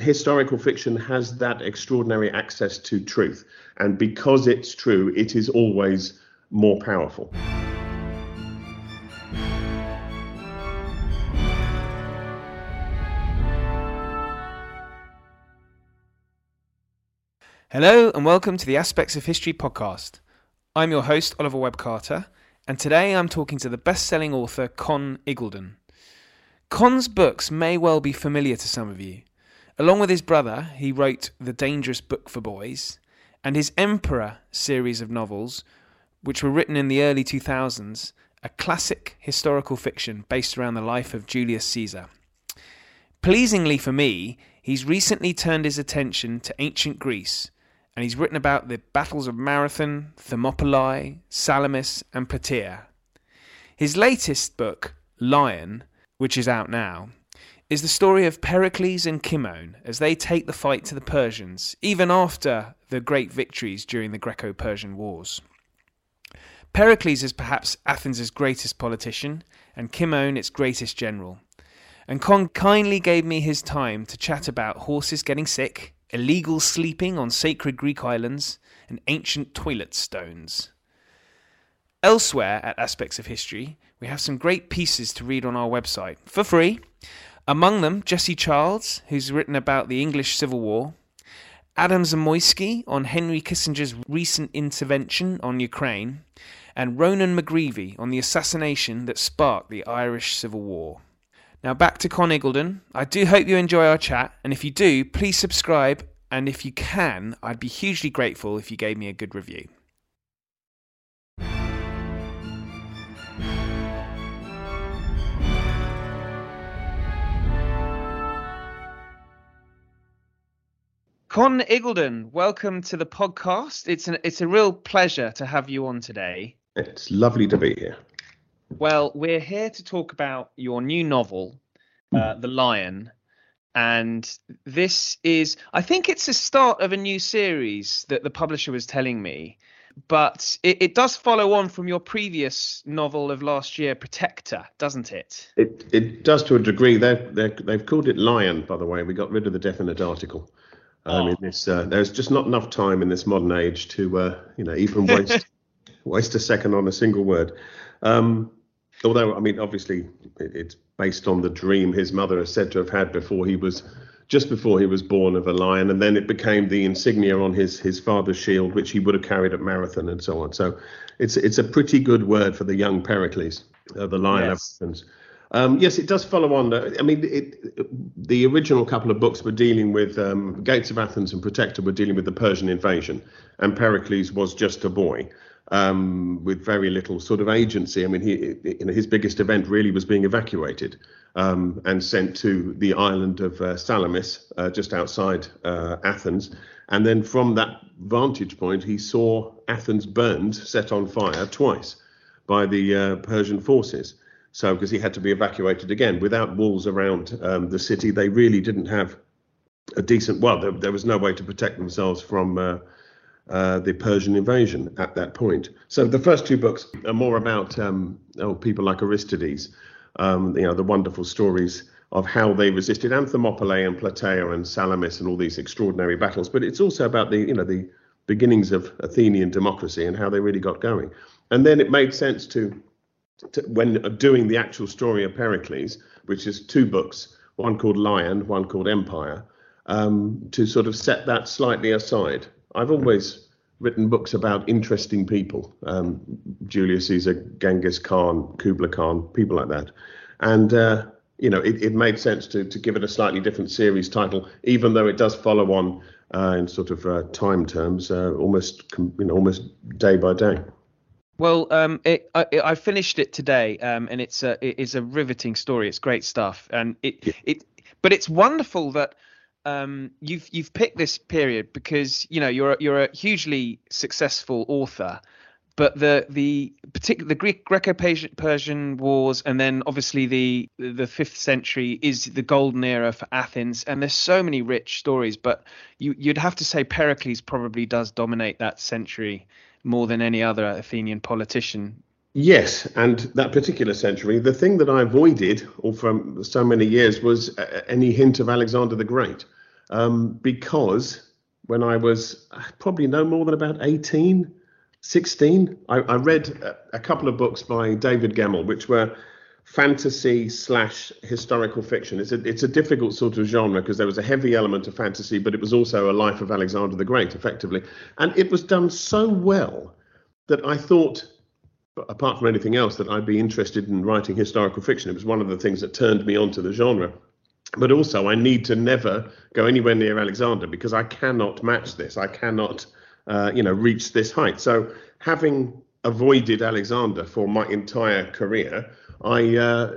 Historical fiction has that extraordinary access to truth, and because it's true, it is always more powerful. Hello, and welcome to the Aspects of History podcast. I'm your host, Oliver Webb Carter, and today I'm talking to the best selling author Con Iggulden. Con's books may well be familiar to some of you. Along with his brother, he wrote The Dangerous Book for Boys and his Emperor series of novels, which were written in the early 2000s, a classic historical fiction based around the life of Julius Caesar. Pleasingly for me, he's recently turned his attention to ancient Greece and he's written about the battles of Marathon, Thermopylae, Salamis, and Plataea. His latest book, Lion, which is out now, is the story of Pericles and Cimon as they take the fight to the Persians, even after the great victories during the Greco Persian Wars. Pericles is perhaps Athens' greatest politician, and Cimon its greatest general. And Con kindly gave me his time to chat about horses getting sick, illegal sleeping on sacred Greek islands, and ancient toilet stones. Elsewhere at Aspects of History, we have some great pieces to read on our website for free. Among them, Jessie Childs, who's written about the English Civil War, Adam Zamoyski on Henry Kissinger's recent intervention on Ukraine, and Ronan McGreevy on the assassination that sparked the Irish Civil War. Now back to Con Iggulden. I do hope you enjoy our chat, and if you do, please subscribe. And if you can, I'd be hugely grateful if you gave me a good review. Con Iggulden, welcome to the podcast. It's an it's a real pleasure to have you on today. It's lovely to be here. Well, we're here to talk about your new novel, uh, The Lion. And this is, I think it's the start of a new series that the publisher was telling me. But it, it does follow on from your previous novel of last year, Protector, doesn't it? It it does to a degree. They they they've called it Lion, by the way. We got rid of the definite article. Um, in this, uh, there's just not enough time in this modern age to, uh, you know, even waste waste a second on a single word. Um, although, I mean, obviously, it, it's based on the dream his mother is said to have had before he was just before he was born of a lion, and then it became the insignia on his his father's shield, which he would have carried at Marathon and so on. So it's it's a pretty good word for the young Pericles, uh, the lion yes. of Athens. Um, yes, it does follow on. I mean, it, the original couple of books were dealing with um, Gates of Athens and Protector were dealing with the Persian invasion, and Pericles was just a boy um, with very little sort of agency. I mean, he, you know, his biggest event really was being evacuated um, and sent to the island of uh, Salamis, uh, just outside uh, Athens. And then from that vantage point, he saw Athens burned, set on fire twice by the uh, Persian forces. So, because he had to be evacuated again, without walls around um, the city, they really didn't have a decent. Well, there, there was no way to protect themselves from uh, uh, the Persian invasion at that point. So the first two books are more about um, oh, people like Aristides, um, you know, the wonderful stories of how they resisted Thermopylae and Plataea and Salamis and all these extraordinary battles. But it's also about the, you know, the beginnings of Athenian democracy and how they really got going. And then it made sense to, to when doing the actual story of Pericles, which is two books, one called Lion, one called Empire, um, to sort of set that slightly aside I've always written books about interesting people, um, Julius Caesar, Genghis Khan, Kublai Khan, people like that, and uh, you know it, it, made sense to to give it a slightly different series title, even though it does follow on uh, in sort of uh, time terms, uh, almost you know almost day by day. Well, um, it, I, I, finished it today, um, and it's a it is a riveting story. It's great stuff, and it yeah. it but it's wonderful that um, you've you've picked this period because you know you're you're a hugely successful author, but the the particular the Greek Greco-Persian wars and then obviously the the fifth century is the golden era for Athens, and there's so many rich stories. But you you'd have to say Pericles probably does dominate that century more than any other Athenian politician. Yes, and that particular century, the thing that I avoided all from so many years was uh, any hint of Alexander the Great. um, because when I was uh, probably no more than about 18, 16, I, I read a, a, couple of books by David Gemmell, which were fantasy slash historical fiction. It's a it's a difficult sort of genre because there was a heavy element of fantasy, but it was also a life of Alexander the Great, effectively, and it was done so well that I thought. Apart from anything else, that I'd be interested in writing historical fiction. It was one of the things that turned me onto the genre but also I need to never go anywhere near Alexander because I cannot match this. I cannot, uh, you know, reach this height. So having avoided Alexander for my entire career, I uh,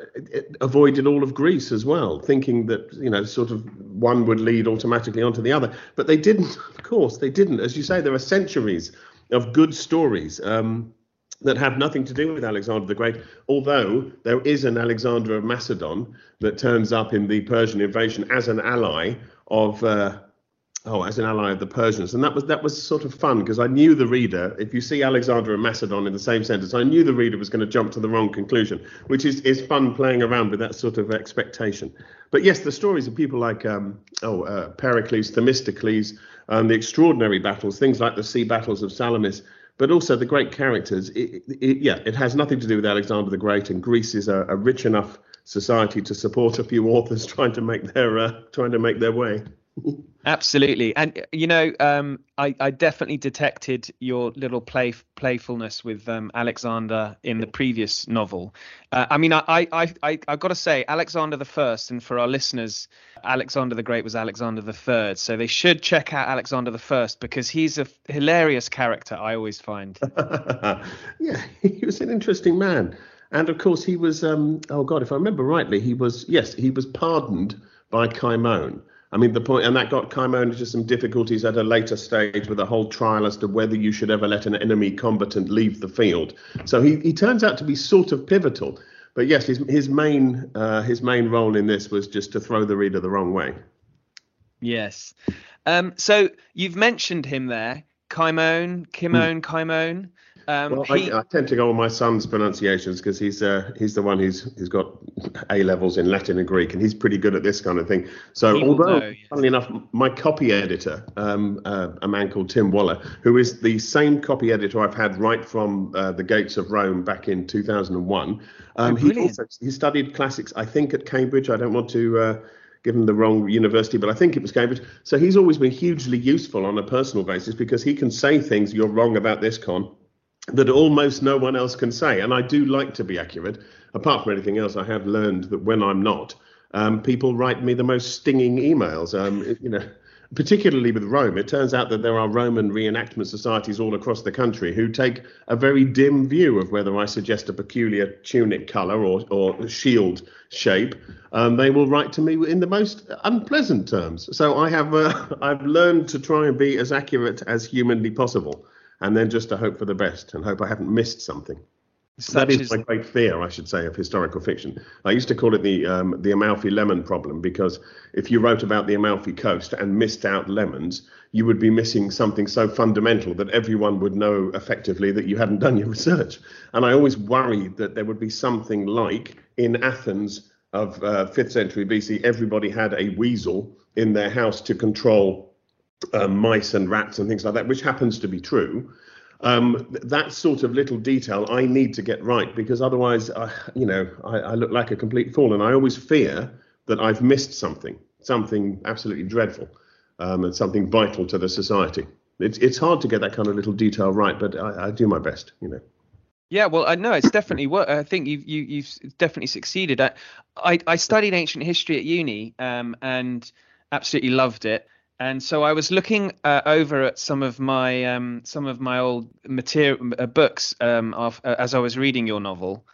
avoided all of Greece as well, thinking that you know, sort of one would lead automatically onto the other. But they didn't. Of course, they didn't. As you say, there are centuries of good stories. Um, that have nothing to do with Alexander the Great, although there is an Alexander of Macedon that turns up in the Persian invasion as an ally of uh, oh, as an ally of the Persians, and that was that was sort of fun because I knew the reader. If you see Alexander and Macedon in the same sentence, I knew the reader was going to jump to the wrong conclusion, which is is fun playing around with that sort of expectation. But yes, the stories of people like um, oh uh, Pericles, Themistocles, um, the extraordinary battles, things like the sea battles of Salamis. But also the great characters. It, it, yeah, it has nothing to do with Alexander the Great, and Greece is a, a rich enough society to support a few authors trying to make their uh, trying to make their way. Absolutely, and you know, um, I, I, definitely detected your little play playfulness with um, Alexander in the previous novel. Uh, I mean, I I I I've got to say, Alexander the First, and for our listeners, Alexander the Great was Alexander the Third, so they should check out Alexander the First because he's a hilarious character. I always find. yeah, he was an interesting man, and of course, he was. Um, oh God, if I remember rightly, he was yes, he was pardoned by Cimon I mean, the point, and that got Cimon into some difficulties at a later stage with a whole trial as to whether you should ever let an enemy combatant leave the field. So he, he turns out to be sort of pivotal. But yes, his his main uh, his main role in this was just to throw the reader the wrong way. Yes. Um, so you've mentioned him there, Cimon, Kimon, mm. Cimon. Um, well, he... I, I, tend to go on my son's pronunciations because he's uh, he's the one who's who's got A levels in Latin and Greek, and he's pretty good at this kind of thing. So, although, know, yes. funnily enough, my copy editor, um, uh, a man called Tim Waller, who is the same copy editor I've had right from uh, the Gates of Rome back in 2001, um, oh, he also he studied classics, I think, at Cambridge. I don't want to uh, give him the wrong university, but I think it was Cambridge. So he's always been hugely useful on a personal basis because he can say things you're wrong about this con that almost no one else can say. And I do like to be accurate. Apart from anything else, I have learned that when I'm not, um, people write me the most stinging emails. Um, you know, particularly with Rome, it turns out that there are Roman reenactment societies all across the country who take a very dim view of whether I suggest a peculiar tunic colour or, or shield shape. Um, they will write to me in the most unpleasant terms. So I have uh, I've learned to try and be as accurate as humanly possible and then just to hope for the best and hope I haven't missed something. Such that is, is my great fear, I should say, of historical fiction. I used to call it the um, the Amalfi lemon problem because if you wrote about the Amalfi Coast and missed out lemons, you would be missing something so fundamental that everyone would know effectively that you hadn't done your research. And I always worried that there would be something like in Athens of uh, 5th century BC, everybody had a weasel in their house to control um, mice and rats and things like that, which happens to be true. Um, that sort of little detail I need to get right because otherwise, I, you know, I, I look like a complete fool, and I always fear that I've missed something, something absolutely dreadful, um, and something vital to the society. It's it's hard to get that kind of little detail right, but I, I do my best, you know. Yeah, well, I know it's definitely what I think you've you, you've definitely succeeded. I, I, I studied ancient history at uni, um, and absolutely loved it and so I was looking uh, over at some of my um, some of my old material uh, books um, of, uh, as I was reading your novel.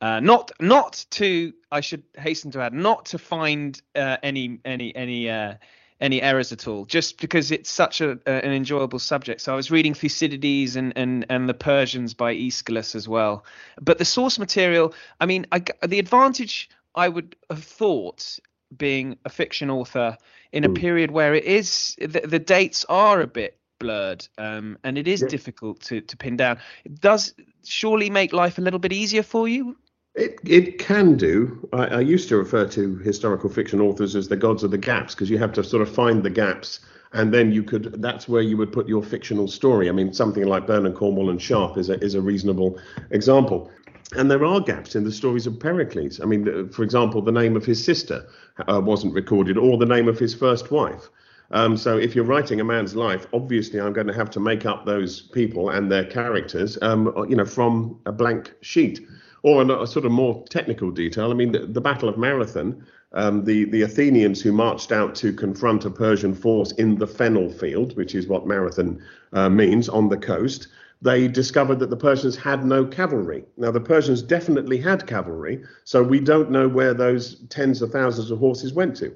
Uh, not not to I should hasten to add not to find uh, any any any uh, any errors at all, just because it's such a, an enjoyable subject. So I was reading Thucydides and and and the Persians by Aeschylus as well. But the source material, I mean, I, the advantage I would have thought being a fiction author in a mm. period where it is the, the dates are a bit blurred um, and it is yeah. difficult to, to pin down. It does surely make life a little bit easier for you. It, it can do. I, I, used to refer to historical fiction authors as the gods of the gaps because you have to sort of find the gaps and then you could that's where you would put your fictional story. I mean, something like Bernard Cornwell and Sharpe is a, is a reasonable example. And there are gaps in the stories of Pericles. I mean, for example, the name of his sister uh, wasn't recorded, or the name of his first wife. Um, so if you're writing a man's life, obviously I'm going to have to make up those people and their characters, um, you know, from a blank sheet. Or a, a sort of more technical detail. I mean, the, the Battle of Marathon, um, the, the Athenians who marched out to confront a Persian force in the Fennel field, which is what Marathon uh, means, on the coast, they discovered that the Persians had no cavalry. Now, the Persians definitely had cavalry, so we don't know where those tens of thousands of horses went to.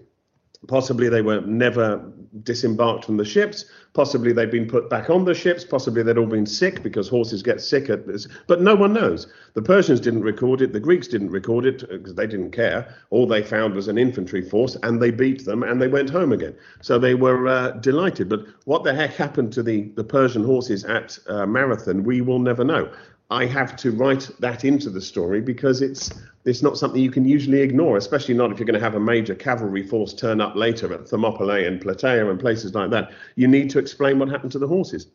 Possibly they were never disembarked from the ships. Possibly they'd been put back on the ships. Possibly they'd all been sick because horses get sick at this. But no one knows. The Persians didn't record it. The Greeks didn't record it because they didn't care. All they found was an infantry force and they beat them and they went home again. So they were uh, delighted. But what the heck happened to the, the Persian horses at uh, Marathon, we will never know. I have to write that into the story because it's it's not something you can usually ignore, especially not if you're going to have a major cavalry force turn up later at Thermopylae and Plataea and places like that. You need to explain what happened to the horses.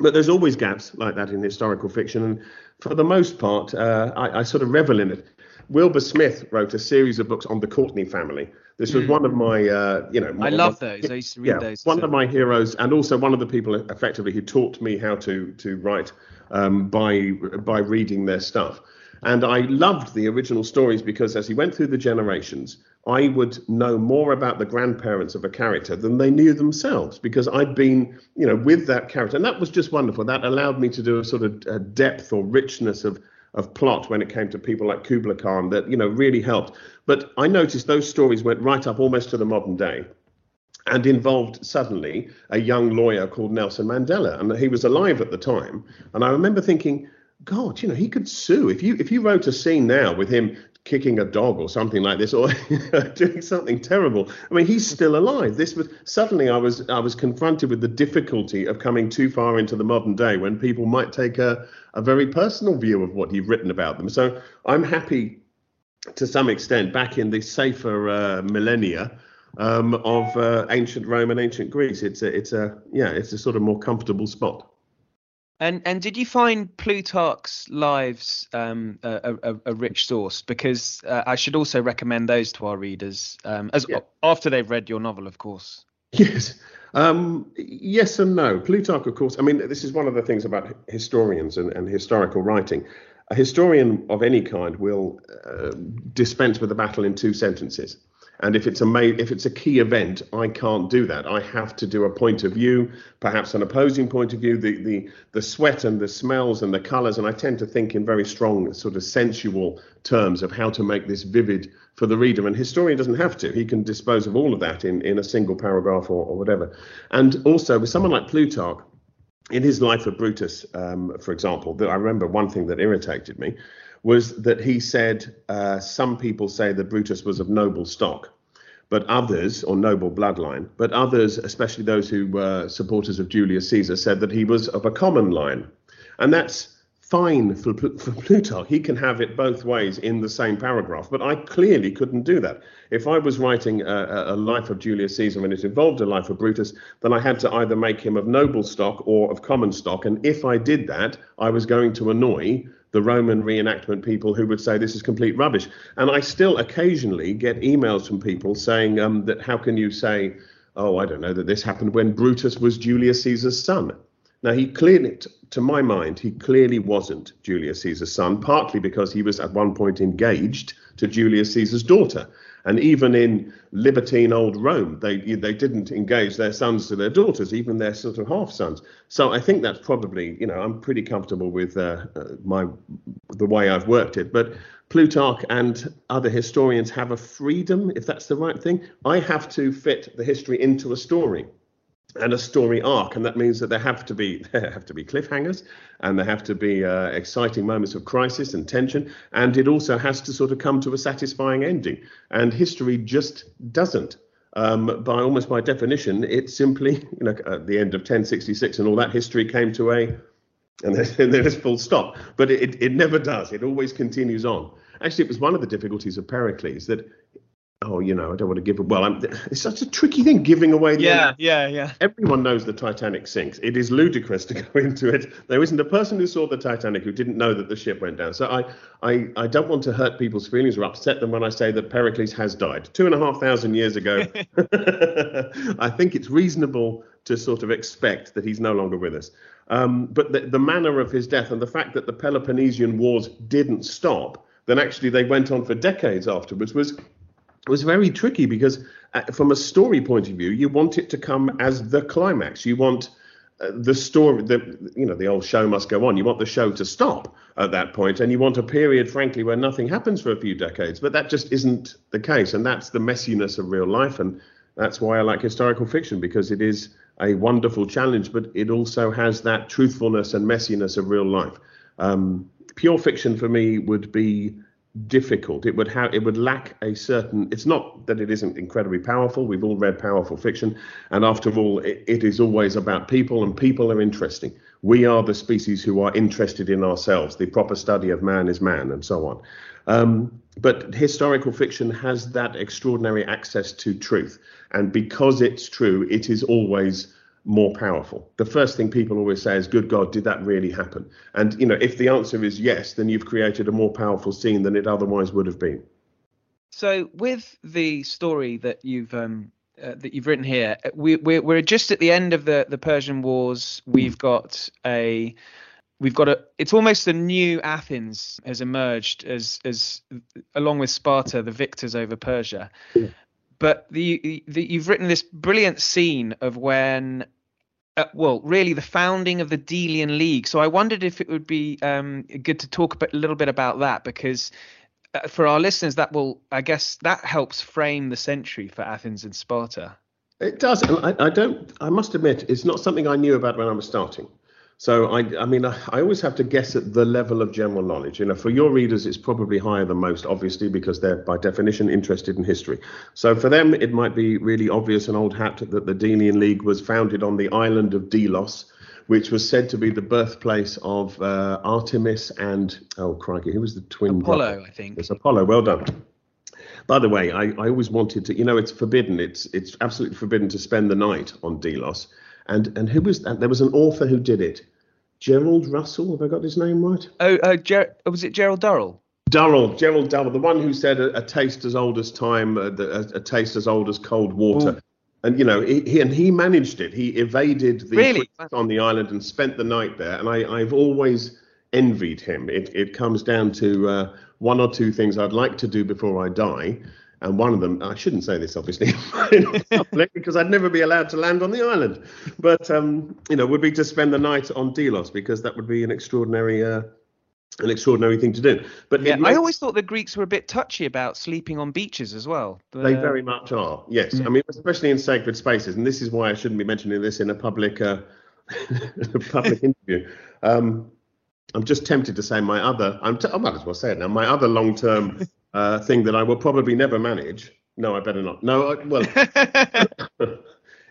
But there's always gaps like that in historical fiction, and for the most part, uh, I, I, sort of revel in it. Wilbur Smith wrote a series of books on the Courtney family. This was mm. one of my, uh, you know, I love those. I used to read yeah, those. One of my heroes, and also one of the people effectively who taught me how to to write um, by by reading their stuff. And I loved the original stories because as he went through the generations, I would know more about the grandparents of a character than they knew themselves because I'd been, you know, with that character. And that was just wonderful. That allowed me to do a sort of a depth or richness of of plot when it came to people like Kublai Khan that, you know, really helped. But I noticed those stories went right up almost to the modern day and involved suddenly a young lawyer called Nelson Mandela, and he was alive at the time. And I remember thinking, God, you know, he could sue if you if you wrote a scene now with him kicking a dog or something like this, or doing something terrible. I mean, he's still alive. This was suddenly I was I was confronted with the difficulty of coming too far into the modern day when people might take a a very personal view of what you've written about them. So I'm happy to some extent back in the safer uh, millennia um, of uh, ancient Rome and ancient Greece. It's a, it's a, yeah, it's a sort of more comfortable spot. And and did you find Plutarch's lives um, a, a, a, rich source? Because uh, I should also recommend those to our readers, um, as yeah. after they've read your novel, of course. Yes, um, yes and no. Plutarch, of course. I mean, this is one of the things about historians and, and historical writing. A historian of any kind will uh, dispense with a battle in two sentences. And if it's a ma- if it's a key event, I can't do that. I have to do a point of view, perhaps an opposing point of view, the the the sweat and the smells and the colours. And I tend to think in very strong, sort of sensual terms of how to make this vivid for the reader. And historian doesn't have to; he can dispose of all of that in in a single paragraph or, or whatever. And also with someone like Plutarch, in his life of Brutus, um, for example, that I remember one thing that irritated me was that he said uh, some people say that Brutus was of noble stock, but others, or noble bloodline, but others, especially those who were supporters of Julius Caesar, said that he was of a common line. And that's fine for, for Plutarch. He can have it both ways in the same paragraph, but I clearly couldn't do that. If I was writing a, a, life of Julius Caesar and it involved a life of Brutus, then I had to either make him of noble stock or of common stock. And if I did that, I was going to annoy the Roman reenactment people who would say this is complete rubbish. And I still occasionally get emails from people saying um, that how can you say, oh, I don't know, that this happened when Brutus was Julius Caesar's son. Now, he clearly, to my mind, he clearly wasn't Julius Caesar's son, partly because he was at one point engaged to Julius Caesar's daughter. And even in libertine old Rome, they they didn't engage their sons to their daughters, even their sort of half sons. So I think that's probably, you know, I'm pretty comfortable with uh, uh, my the way I've worked it. But Plutarch and other historians have a freedom, if that's the right thing. I have to fit the history into a story and a story arc, and that means that there have to be there have to be cliffhangers, and there have to be uh, exciting moments of crisis and tension, and it also has to sort of come to a satisfying ending. And history just doesn't. Um, by almost by definition, it simply, you know, at the end of 1066 and all that history came to a, and then, it's full stop. But it, it never does. It always continues on. Actually, it was one of the difficulties of Pericles that oh, you know, I don't want to give it. Well, I'm, it's such a tricky thing giving away. The yeah, end. yeah, yeah. Everyone knows the Titanic sinks. It is ludicrous to go into it. There isn't a person who saw the Titanic who didn't know that the ship went down. So I, I, I don't want to hurt people's feelings or upset them when I say that Pericles has died two and a half thousand years ago. I think it's reasonable to sort of expect that he's no longer with us. Um, but the, the manner of his death and the fact that the Peloponnesian Wars didn't stop, then actually they went on for decades afterwards, was was very tricky because uh, from a story point of view, you want it to come as the climax. You want uh, the story, the you know, the old show must go on. You want the show to stop at that point, and you want a period, frankly, where nothing happens for a few decades. But that just isn't the case, and that's the messiness of real life, and that's why I like historical fiction because it is a wonderful challenge, but it also has that truthfulness and messiness of real life. Um, pure fiction for me would be difficult. It would have it would lack a certain. It's not that it isn't incredibly powerful. We've all read powerful fiction, and after all, it, it is always about people, and people are interesting. We are the species who are interested in ourselves. The proper study of man is man, and so on. Um, but historical fiction has that extraordinary access to truth, and because it's true, it is always more powerful. The first thing people always say is, "Good God, did that really happen?" And you know, if the answer is yes, then you've created a more powerful scene than it otherwise would have been. So, with the story that you've um, uh, that you've written here, uh, we, we're, we're just at the end of the the Persian Wars. We've got a we've got a it's almost a new athens has emerged as as along with sparta the victors over persia yeah. But the, the you've written this brilliant scene of when uh, well, really the founding of the Delian League. So I wondered if it would be um, good to talk a, bit, a little bit about that because uh, for our listeners, that will, I guess, that helps frame the century for Athens and Sparta. It does. I, I don't. I must admit, it's not something I knew about when I was starting. So I, I mean, I, I, always have to guess at the level of general knowledge. You know, for your readers, it's probably higher than most, obviously, because they're by definition interested in history. So for them, it might be really obvious and old hat that the Delian League was founded on the island of Delos, which was said to be the birthplace of uh, Artemis and oh crikey, who was the twin? Apollo, brother? I think. It's Apollo. Well done. By the way, I, I always wanted to. You know, it's forbidden. It's it's absolutely forbidden to spend the night on Delos and and who was that? There was an author who did it. Gerald Russell, have I got his name right? Oh, uh, Ger- oh, was it Gerald Durrell? Durrell, Gerald Durrell, the one who said a, a taste as old as time, uh, the, a, a, taste as old as cold water. Ooh. And you know, he, he, and he managed it. He evaded the really? on the island and spent the night there. And I, I've always envied him. It, it comes down to uh, one or two things I'd like to do before I die. And one of them, I shouldn't say this obviously because I'd never be allowed to land on the island, but um, you know, would be to spend the night on Delos because that would be an extraordinary, uh, an extraordinary thing to do. But yeah, I always thought the Greeks were a bit touchy about sleeping on beaches as well. They very much are. Yes, mm. I mean, especially in sacred spaces, and this is why I shouldn't be mentioning this in a public, uh, a public interview. Um, I'm just tempted to say my other. I'm t- I might as well say it now. My other long-term uh, thing that I will probably never manage. No, I better not. No, I, well,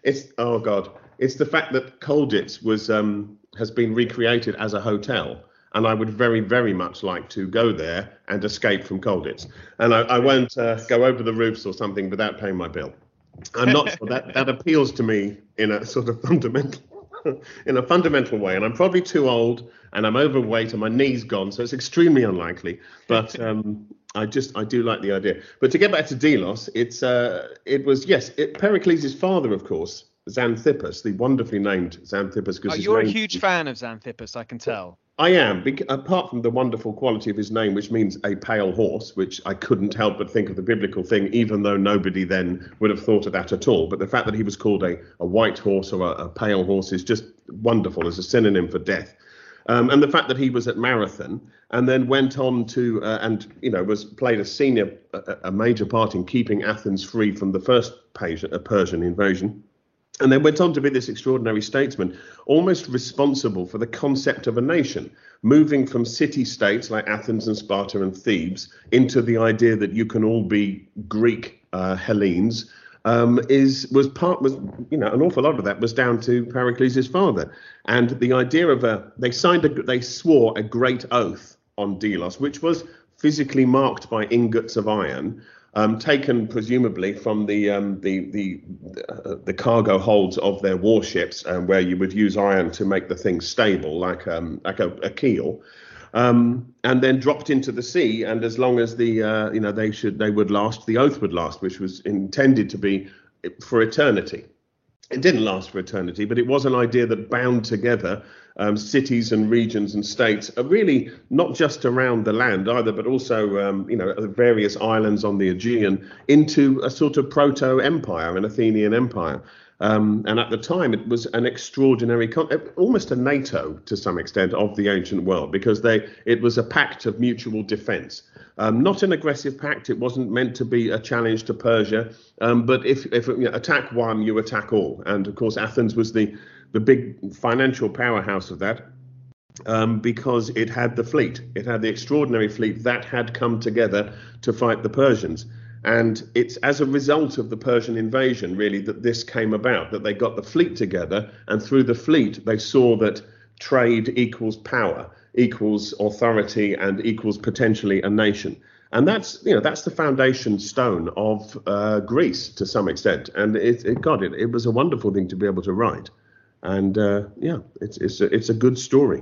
it's oh god, it's the fact that Colditz was um, has been recreated as a hotel, and I would very very much like to go there and escape from Colditz, and I, I won't uh, go over the roofs or something without paying my bill. I'm not sure that that appeals to me in a sort of fundamental in a fundamental way. And I'm probably too old and I'm overweight and my knee's gone, so it's extremely unlikely. But um, I just I do like the idea. But to get back to Delos, it's uh, it was yes, it, Pericles' father, of course, Xanthippus, the wonderfully named Xanthippus. Oh, you're a huge fan of Xanthippus, I can tell. I am, because, apart from the wonderful quality of his name, which means a pale horse, which I couldn't help but think of the biblical thing, even though nobody then would have thought of that at all. But the fact that he was called a, a white horse or a, a pale horse is just wonderful as a synonym for death. Um, and the fact that he was at Marathon and then went on to uh, and you know was played a senior a, a, major part in keeping Athens free from the first Persian invasion and then went on to be this extraordinary statesman, almost responsible for the concept of a nation, moving from city states like Athens and Sparta and Thebes into the idea that you can all be Greek uh, Hellenes. Um, is was part was you know an awful lot of that was down to Pericles' father, and the idea of a they signed a they swore a great oath on Delos, which was physically marked by ingots of iron, um, taken presumably from the um, the the uh, the cargo holds of their warships, um, where you would use iron to make the thing stable, like um, like a, a keel. Um, and then dropped into the sea, and as long as the uh, you know they should they would last, the oath would last, which was intended to be for eternity. It didn't last for eternity, but it was an idea that bound together um, cities and regions and states, are really not just around the land either, but also um, you know various islands on the Aegean into a sort of proto-empire, an Athenian empire. Um, and at the time, it was an extraordinary, almost a NATO to some extent of the ancient world, because they it was a pact of mutual defence. Um, not an aggressive pact. It wasn't meant to be a challenge to Persia. Um, but if, if you know, attack one, you attack all. And of course, Athens was the the big financial powerhouse of that um, because it had the fleet. It had the extraordinary fleet that had come together to fight the Persians. And it's as a result of the Persian invasion, really, that this came about, that they got the fleet together. And through the fleet, they saw that trade equals power, equals authority, and equals potentially a nation. And that's, you know, that's the foundation stone of uh, Greece to some extent. And it, it God, it, it was a wonderful thing to be able to write and uh, yeah, it's it's a, it's a good story.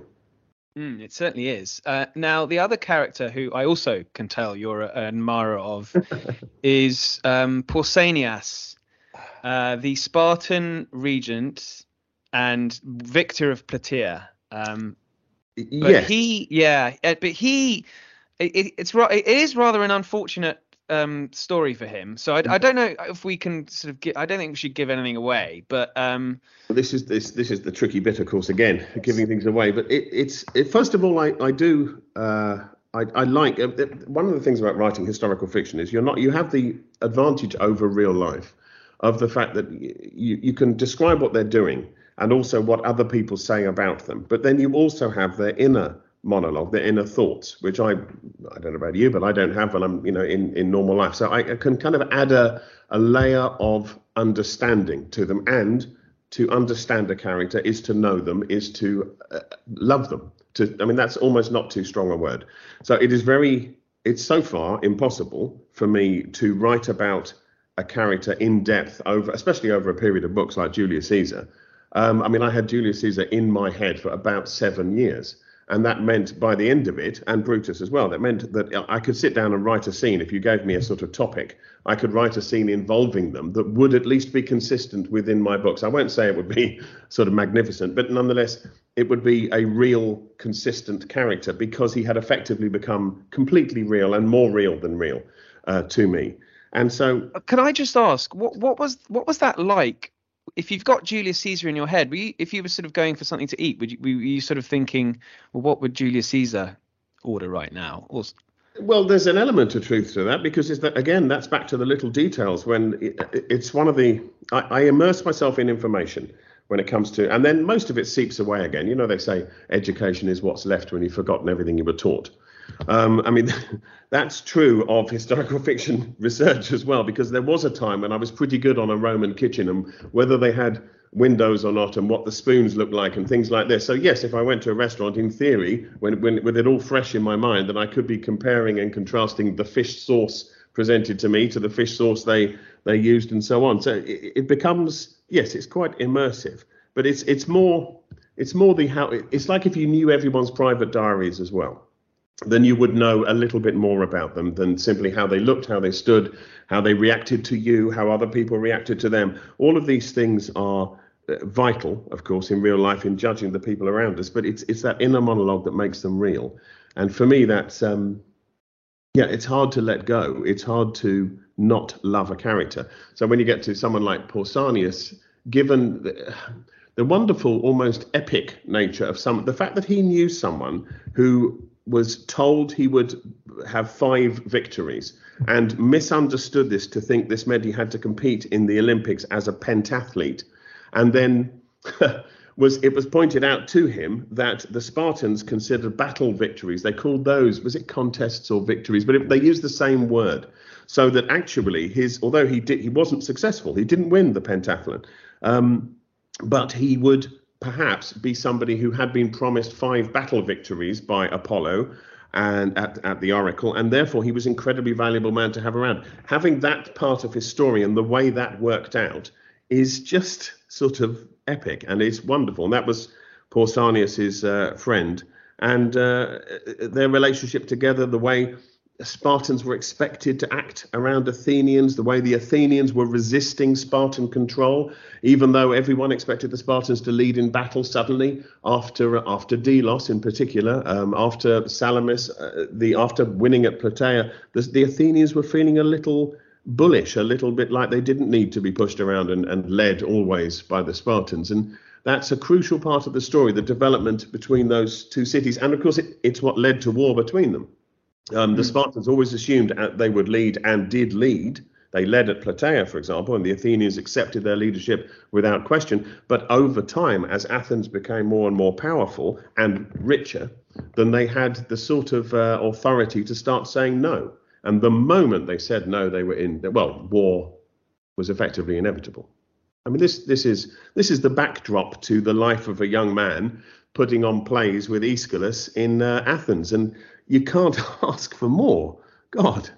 Mm, it certainly is. Uh, now, the other character who I also can tell you're an admirer of is um, Pausanias, uh, the Spartan regent and victor of Plataea. Um, yes. he, yeah, uh, but he, it, it's it is rather an unfortunate um, story for him. So I, I, don't know if we can sort of get. I don't think we should give anything away. But um, well, this is this this is the tricky bit, of course. Again, giving things away. But it, it's it, first of all, I I do. Uh, I, I like uh, one of the things about writing historical fiction is you're not you have the advantage over real life of the fact that you, you can describe what they're doing and also what other people say about them but then you also have their inner monologue, their inner thoughts, which I I don't know about you, but I don't have when I'm you know in in normal life. So I, I can kind of add a a layer of understanding to them, and to understand a character is to know them, is to uh, love them. To I mean that's almost not too strong a word. So it is very it's so far impossible for me to write about a character in depth over, especially over a period of books like Julius Caesar. Um, I mean, I had Julius Caesar in my head for about seven years. And that meant by the end of it, and Brutus as well, that meant that I could sit down and write a scene. If you gave me a sort of topic, I could write a scene involving them that would at least be consistent within my books. I won't say it would be sort of magnificent, but nonetheless, it would be a real, consistent character because he had effectively become completely real and more real than real uh, to me. And so, can I just ask, what what was what was that like if you've got Julius Caesar in your head, you, if you were sort of going for something to eat, would you, were you sort of thinking, well, what would Julius Caesar order right now? Or... Well, there's an element of truth to that because that again, that's back to the little details. When it, it's one of the, I, I immerse myself in information when it comes to, and then most of it seeps away again. You know, they say education is what's left when you've forgotten everything you were taught. Um, I mean, that's true of historical fiction research as well, because there was a time when I was pretty good on a Roman kitchen and whether they had windows or not and what the spoons looked like and things like this. So yes, if I went to a restaurant, in theory, when, when with it all fresh in my mind, then I could be comparing and contrasting the fish sauce presented to me to the fish sauce they they used and so on. So it, it becomes yes, it's quite immersive, but it's it's more it's more the how it's like if you knew everyone's private diaries as well then you would know a little bit more about them than simply how they looked, how they stood, how they reacted to you, how other people reacted to them. All of these things are uh, vital, of course, in real life in judging the people around us, but it's it's that inner monologue that makes them real. And for me, that's um, yeah, it's hard to let go. It's hard to not love a character. So when you get to someone like Pausanias, given the, the wonderful, almost epic nature of some, the fact that he knew someone who was told he would have five victories and misunderstood this to think this meant he had to compete in the Olympics as a pentathlete. And then was it was pointed out to him that the Spartans considered battle victories. They called those was it contests or victories, but it, they used the same word. So that actually his although he did he wasn't successful, he didn't win the pentathlon, um, but he would perhaps be somebody who had been promised five battle victories by Apollo. and at, at the Oracle, and therefore he was incredibly valuable man to have around. Having that part of his story and the way that worked out is just sort of epic, and it's wonderful. And that was Pausanias's uh, friend, and uh, their relationship together, the way Spartans were expected to act around Athenians, the way the Athenians were resisting Spartan control, even though everyone expected the Spartans to lead in battle suddenly after after Delos in particular, um, after Salamis, uh, the after winning at Plataea, the, the, Athenians were feeling a little bullish, a little bit like they didn't need to be pushed around and, and led always by the Spartans. And that's a crucial part of the story, the development between those two cities. And of course, it, it's what led to war between them. Um, the hmm. Spartans always assumed they would lead and did lead. They led at Plataea, for example, and the Athenians accepted their leadership without question. But over time, as Athens became more and more powerful and richer, then they had the sort of uh, authority to start saying no. And the moment they said no, they were in, well, war was effectively inevitable. I mean, this this is this is the backdrop to the life of a young man putting on plays with Aeschylus in uh, Athens, and you can't ask for more. God.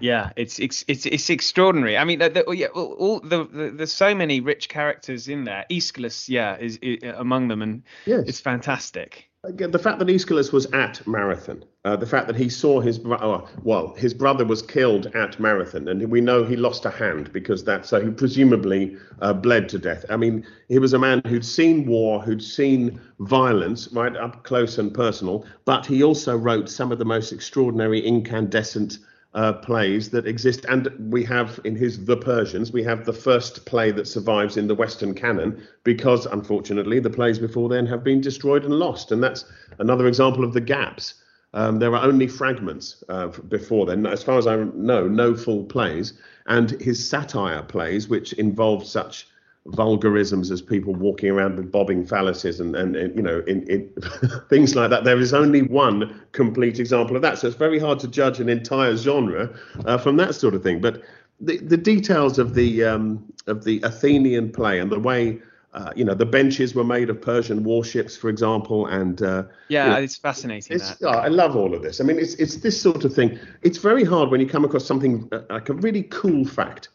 Yeah, it's it's it's, it's extraordinary. I mean, the, the, oh, yeah, all the, the, there's so many rich characters in there. Aeschylus, yeah, is, is among them, and yes. it's fantastic the fact that Aeschylus was at Marathon, uh, the fact that he saw his brother, oh, well, his brother was killed at Marathon, and we know he lost a hand because that, so he presumably uh, bled to death. I mean, he was a man who'd seen war, who'd seen violence right up close and personal, but he also wrote some of the most extraordinary incandescent uh, plays that exist. And we have in his The Persians, we have the first play that survives in the Western canon because, unfortunately, the plays before then have been destroyed and lost. And that's another example of the gaps. Um, there are only fragments uh, before then. As far as I know, no full plays. And his satire plays, which involved such vulgarisms as people walking around with bobbing phalluses and, and, and you know in, in things like that. There is only one complete example of that, so it's very hard to judge an entire genre uh, from that sort of thing. But the, the details of the um, of the Athenian play and the way. Uh, you know the benches were made of Persian warships, for example, and uh, yeah, you know, it's fascinating. It's, oh, I love all of this. I mean, it's it's this sort of thing. It's very hard when you come across something uh, like a really cool fact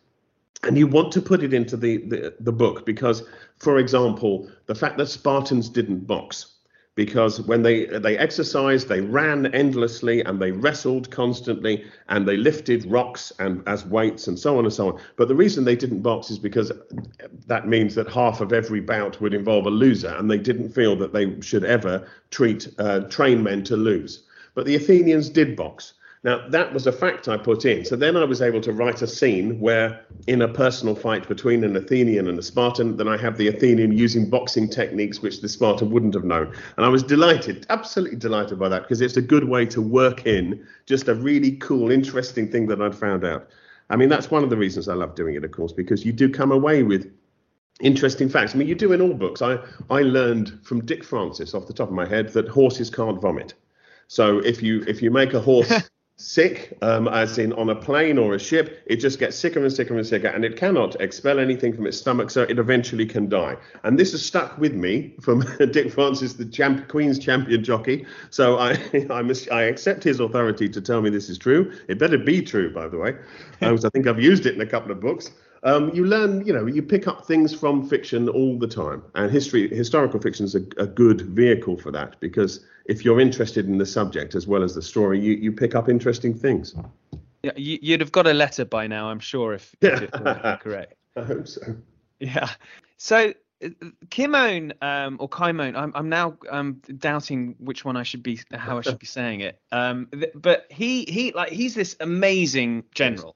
and you want to put it into the, the, the book because, for example, the fact that Spartans didn't box, because when they they exercised, they ran endlessly and they wrestled constantly and they lifted rocks and as weights and so on and so on. But the reason they didn't box is because that means that half of every bout would involve a loser, and they didn't feel that they should ever treat uh, train men to lose. But the Athenians did box. Now, that was a fact I put in. So then I was able to write a scene where, in a personal fight between an Athenian and a Spartan, then I have the Athenian using boxing techniques which the Spartan wouldn't have known. And I was delighted, absolutely delighted by that, because it's a good way to work in just a really cool, interesting thing that I'd found out. I mean, that's one of the reasons I love doing it, of course, because you do come away with interesting facts. I mean, you do in all books. I, I learned from Dick Francis off the top of my head that horses can't vomit. So if you if you make a horse sick, um, as in on a plane or a ship, it just gets sicker and sicker and sicker, and it cannot expel anything from its stomach, so it eventually can die. And this has stuck with me from Dick Francis, the champ, Queen's champion jockey. So I, I, I accept his authority to tell me this is true. It better be true, by the way, because I think I've used it in a couple of books. Um, you learn, you know, you pick up things from fiction all the time, and history, historical fiction is a, a, good vehicle for that because if you're interested in the subject as well as the story, you, you pick up interesting things. Yeah, you, would have got a letter by now, I'm sure, if, if correct. I hope so. Yeah. So Kimon um, or Kimon, I'm, I'm now um, doubting which one I should be, how I should be saying it. Um, th- but he, he, like, he's this amazing general.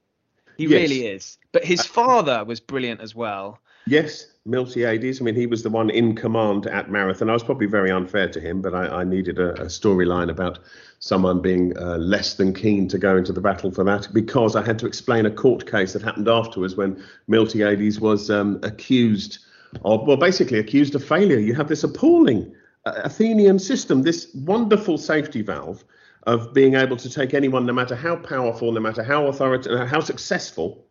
He yes. really is. But his father was brilliant as well. Yes, Miltiades. I mean, he was the one in command at Marathon. I was probably very unfair to him, but I, I needed a, a storyline about someone being uh, less than keen to go into the battle for that because I had to explain a court case that happened afterwards when Miltiades was um, accused of, well, basically accused of failure. You have this appalling uh, Athenian system, this wonderful safety valve of being able to take anyone, no matter how powerful, no matter how authoritative, how successful,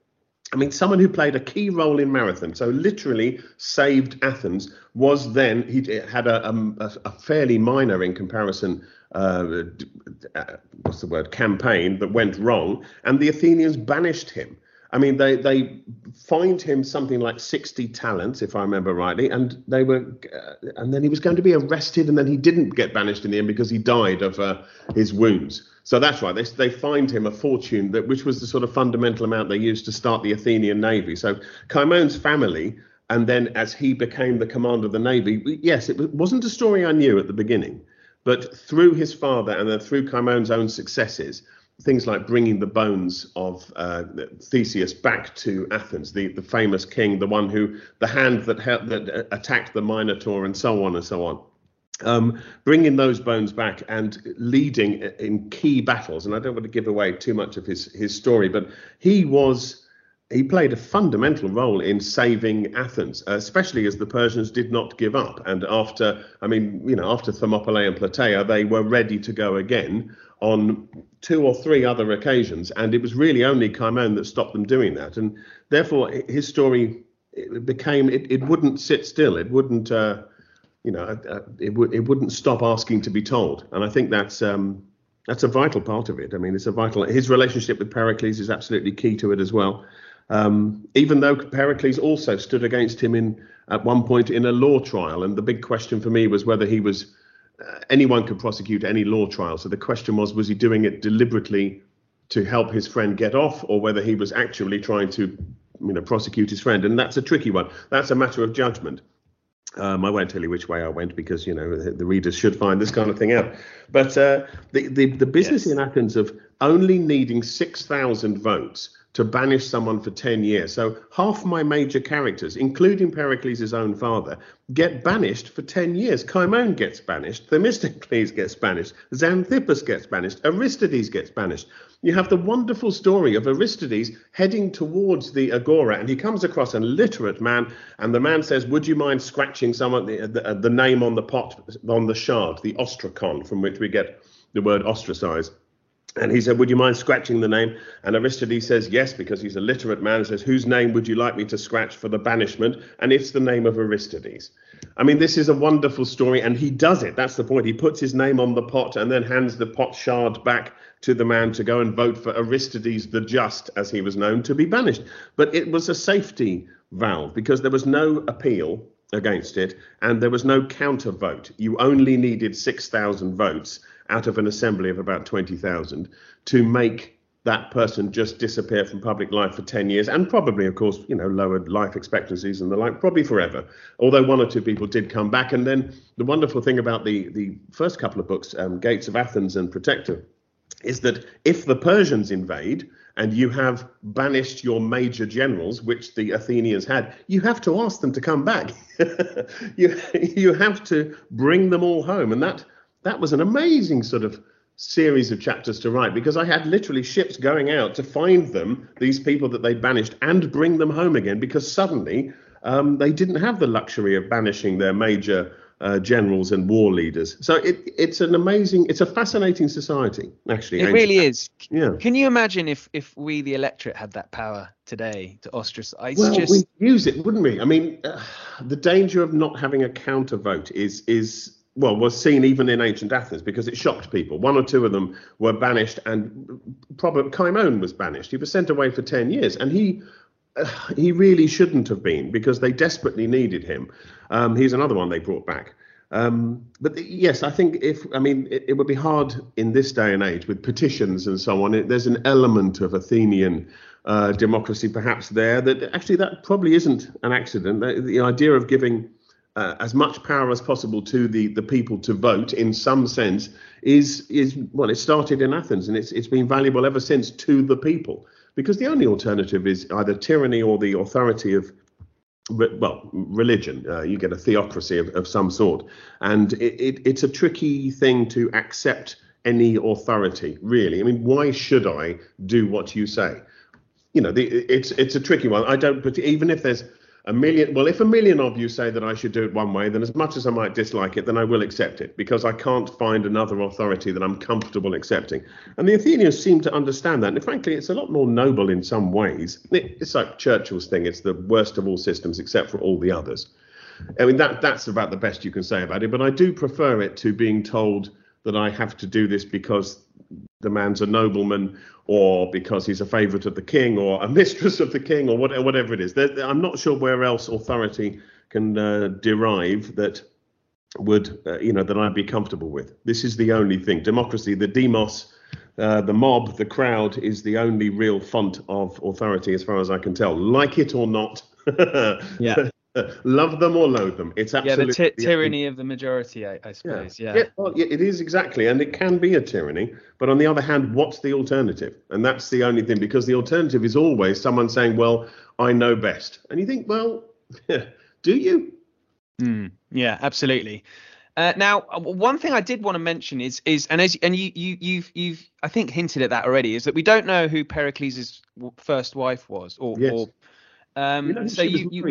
I mean, someone who played a key role in Marathon, so literally saved Athens, was then he had a, um, a, a fairly minor in comparison. Uh, uh, what's the word? Campaign that went wrong, and the Athenians banished him. I mean, they they fined him something like sixty talents, if I remember rightly, and they were, uh, and then he was going to be arrested, and then he didn't get banished in the end because he died of uh, his wounds. So that's right. They they fined him a fortune that which was the sort of fundamental amount they used to start the Athenian navy. So Cimon's family, and then as he became the commander of the navy, yes, it wasn't a story I knew at the beginning, but through his father and then through Cimon's own successes things like bringing the bones of uh, Theseus back to Athens, the, the famous king, the one who, the hand that, helped, that attacked the Minotaur, and so on and so on. Um, bringing those bones back and leading in key battles. And I don't want to give away too much of his, his story, but he was he played a fundamental role in saving Athens, especially as the Persians did not give up. And after, I mean, you know, after Thermopylae and Plataea, they were ready to go again on two or three other occasions. And it was really only Cimon that stopped them doing that. And therefore, his story became, it, it wouldn't sit still. It wouldn't, uh, you know, uh, it, would, it wouldn't stop asking to be told. And I think that's, um, that's a vital part of it. I mean, it's a vital. His relationship with Pericles is absolutely key to it as well. Um, even though Pericles also stood against him in at one point in a law trial, and the big question for me was whether he was uh, anyone could prosecute any law trial. So the question was, was he doing it deliberately to help his friend get off, or whether he was actually trying to, you know, prosecute his friend? And that's a tricky one. That's a matter of judgment. Um, I won't tell you which way I went because you know the, the readers should find this kind of thing out. But uh, the, the the business yes. in Athens of only needing six thousand votes to banish someone for 10 years. So half my major characters, including Pericles' own father, get banished for 10 years. Cimon gets banished, Themistocles gets banished, Xanthippus gets banished, Aristides gets banished. You have the wonderful story of Aristides heading towards the agora, and he comes across an illiterate man, and the man says, "Would you mind scratching someone the, uh, the, uh, the name on the pot on the shard, the ostrakon, from which we get the word ostracize?" And he said, Would you mind scratching the name? And Aristides says, Yes, because he's a literate man. He says, Whose name would you like me to scratch for the banishment? And it's the name of Aristides. I mean, this is a wonderful story, and he does it. That's the point. He puts his name on the pot and then hands the pot shard back to the man to go and vote for Aristides the Just, as he was known, to be banished. But it was a safety valve because there was no appeal against it and there was no counter vote. You only needed 6,000 votes out of an assembly of about 20,000 to make that person just disappear from public life for 10 years and probably of course you know lowered life expectancies and the like probably forever. Although one or two people did come back. And then the wonderful thing about the the first couple of books um, gates of athens and protector is that if the persians invade and you have banished your major generals, which the Athenians had, you have to ask them to come back. you you have to bring them all home, and that that was an amazing sort of series of chapters to write because I had literally ships going out to find them, these people that they banished, and bring them home again because suddenly um, they didn't have the luxury of banishing their major uh, generals and war leaders. So it, it's an amazing, it's a fascinating society, actually. It really is. Yeah. Can you imagine if if we, the electorate, had that power today to ostracize? Well, just... we'd use it, wouldn't we? I mean, uh, the danger of not having a counter vote is is well, was seen even in ancient Athens because it shocked people. One or two of them were banished, and probably Cimon was banished. He was sent away for 10 years, and he uh, he really shouldn't have been because they desperately needed him. Um, he's another one they brought back. Um, but the, yes, I think if I mean it, it, would be hard in this day and age with petitions and so on. It, there's an element of Athenian uh, democracy perhaps there that actually that probably isn't an accident. The, the idea of giving uh, as much power as possible to the, the people to vote in some sense is is well it started in Athens and it's it's been valuable ever since to the people. Because the only alternative is either tyranny or the authority of well religion. Uh, you get a theocracy of, of some sort. And it, it, it's a tricky thing to accept any authority really. I mean why should i do what you say? You know the, it's it's a tricky one. I don't but even if there's a million well if a million of you say that i should do it one way then as much as i might dislike it then i will accept it because i can't find another authority that i'm comfortable accepting. And the athenians seem to understand that. And frankly it's a lot more noble in some ways. It's like churchill's thing it's the worst of all systems except for all the others. I mean that that's about the best you can say about it but i do prefer it to being told that i have to do this because the man's a nobleman or because he's a favourite of the king or a mistress of the king or whatever, whatever it is. I'm not sure where else authority can uh, derive that would, uh, you know, that I'd be comfortable with. This is the only thing. Democracy, the demos, uh, the mob, the crowd is the only real font of authority as far as I can tell. Like it or not. yeah. love them or loathe them. It's absolutely yeah, the ty- tyranny of the majority, I, I suppose. Yeah, yeah. yeah well, it is exactly, and it can be a tyranny. But on the other hand, what's the alternative? And that's the only thing, because the alternative is always someone saying, "Well, I know best," and you think, "Well, do you?" Mm, yeah, absolutely. Uh, now, uh, one thing I did want to mention is is and as and you you you've you've I think hinted at that already is that we don't know who Pericles' first wife was or yes. or um, you know so you, you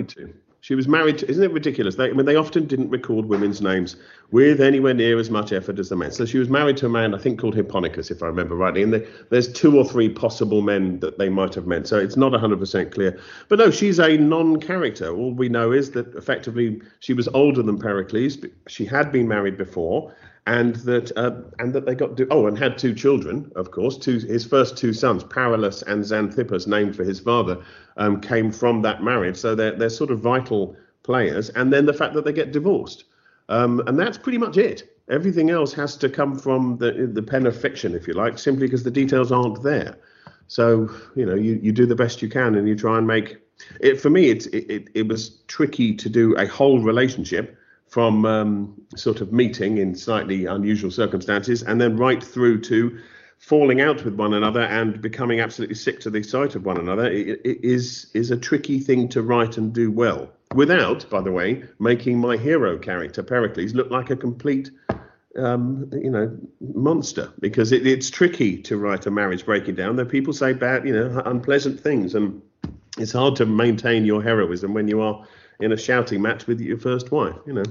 she was married to, isn't it ridiculous? They, I mean, they often didn't record women's names with anywhere near as much effort as the men. So she was married to a man, I think, called Hipponicus, if I remember rightly. And the, there's two or three possible men that they might have meant. So it's not 100% clear. But no, she's a non character. All we know is that effectively she was older than Pericles. She had been married before and that uh, and that they got to, oh and had two children of course. Two his first two sons Paralus and Xanthippus named for his father um, came from that marriage. So they're they're sort of vital players. And then the fact that they get divorced. Um, and that's pretty much it. Everything else has to come from the the pen of fiction if you like simply because the details aren't there. So you know you, you do the best you can and you try and make it for me it, it it was tricky to do a whole relationship from um, sort of meeting in slightly unusual circumstances and then right through to falling out with one another and becoming absolutely sick to the sight of one another. It, it is is a tricky thing to write and do well without by the way making my hero character Pericles look like a complete um, you know monster. Because it, it's tricky to write a marriage breaking down. There people say bad you know unpleasant things and it's hard to maintain your heroism when you are in a shouting match with your first wife, you know.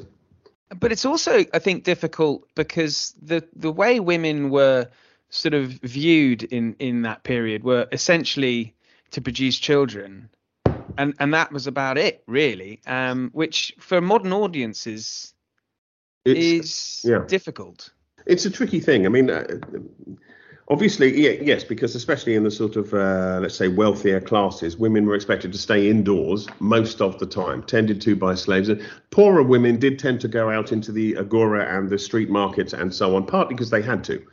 But it's also, I think, difficult because the the way women were sort of viewed in in that period were essentially to produce children, and and that was about it, really. Um, which for modern audiences it's, is yeah. difficult. It's a tricky thing. I mean, uh, Obviously, yeah, yes, because especially in the sort of, uh, let's say, wealthier classes, women were expected to stay indoors most of the time, tended to by slaves. And poorer women did tend to go out into the agora and the street markets and so on, partly because they had to.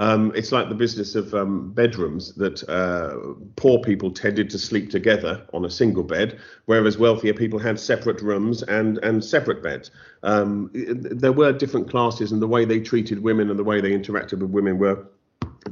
Um, it's like the business of um, bedrooms that uh, poor people tended to sleep together on a single bed, whereas wealthier people had separate rooms and, and separate beds. Um, there were different classes, and the way they treated women and the way they interacted with women were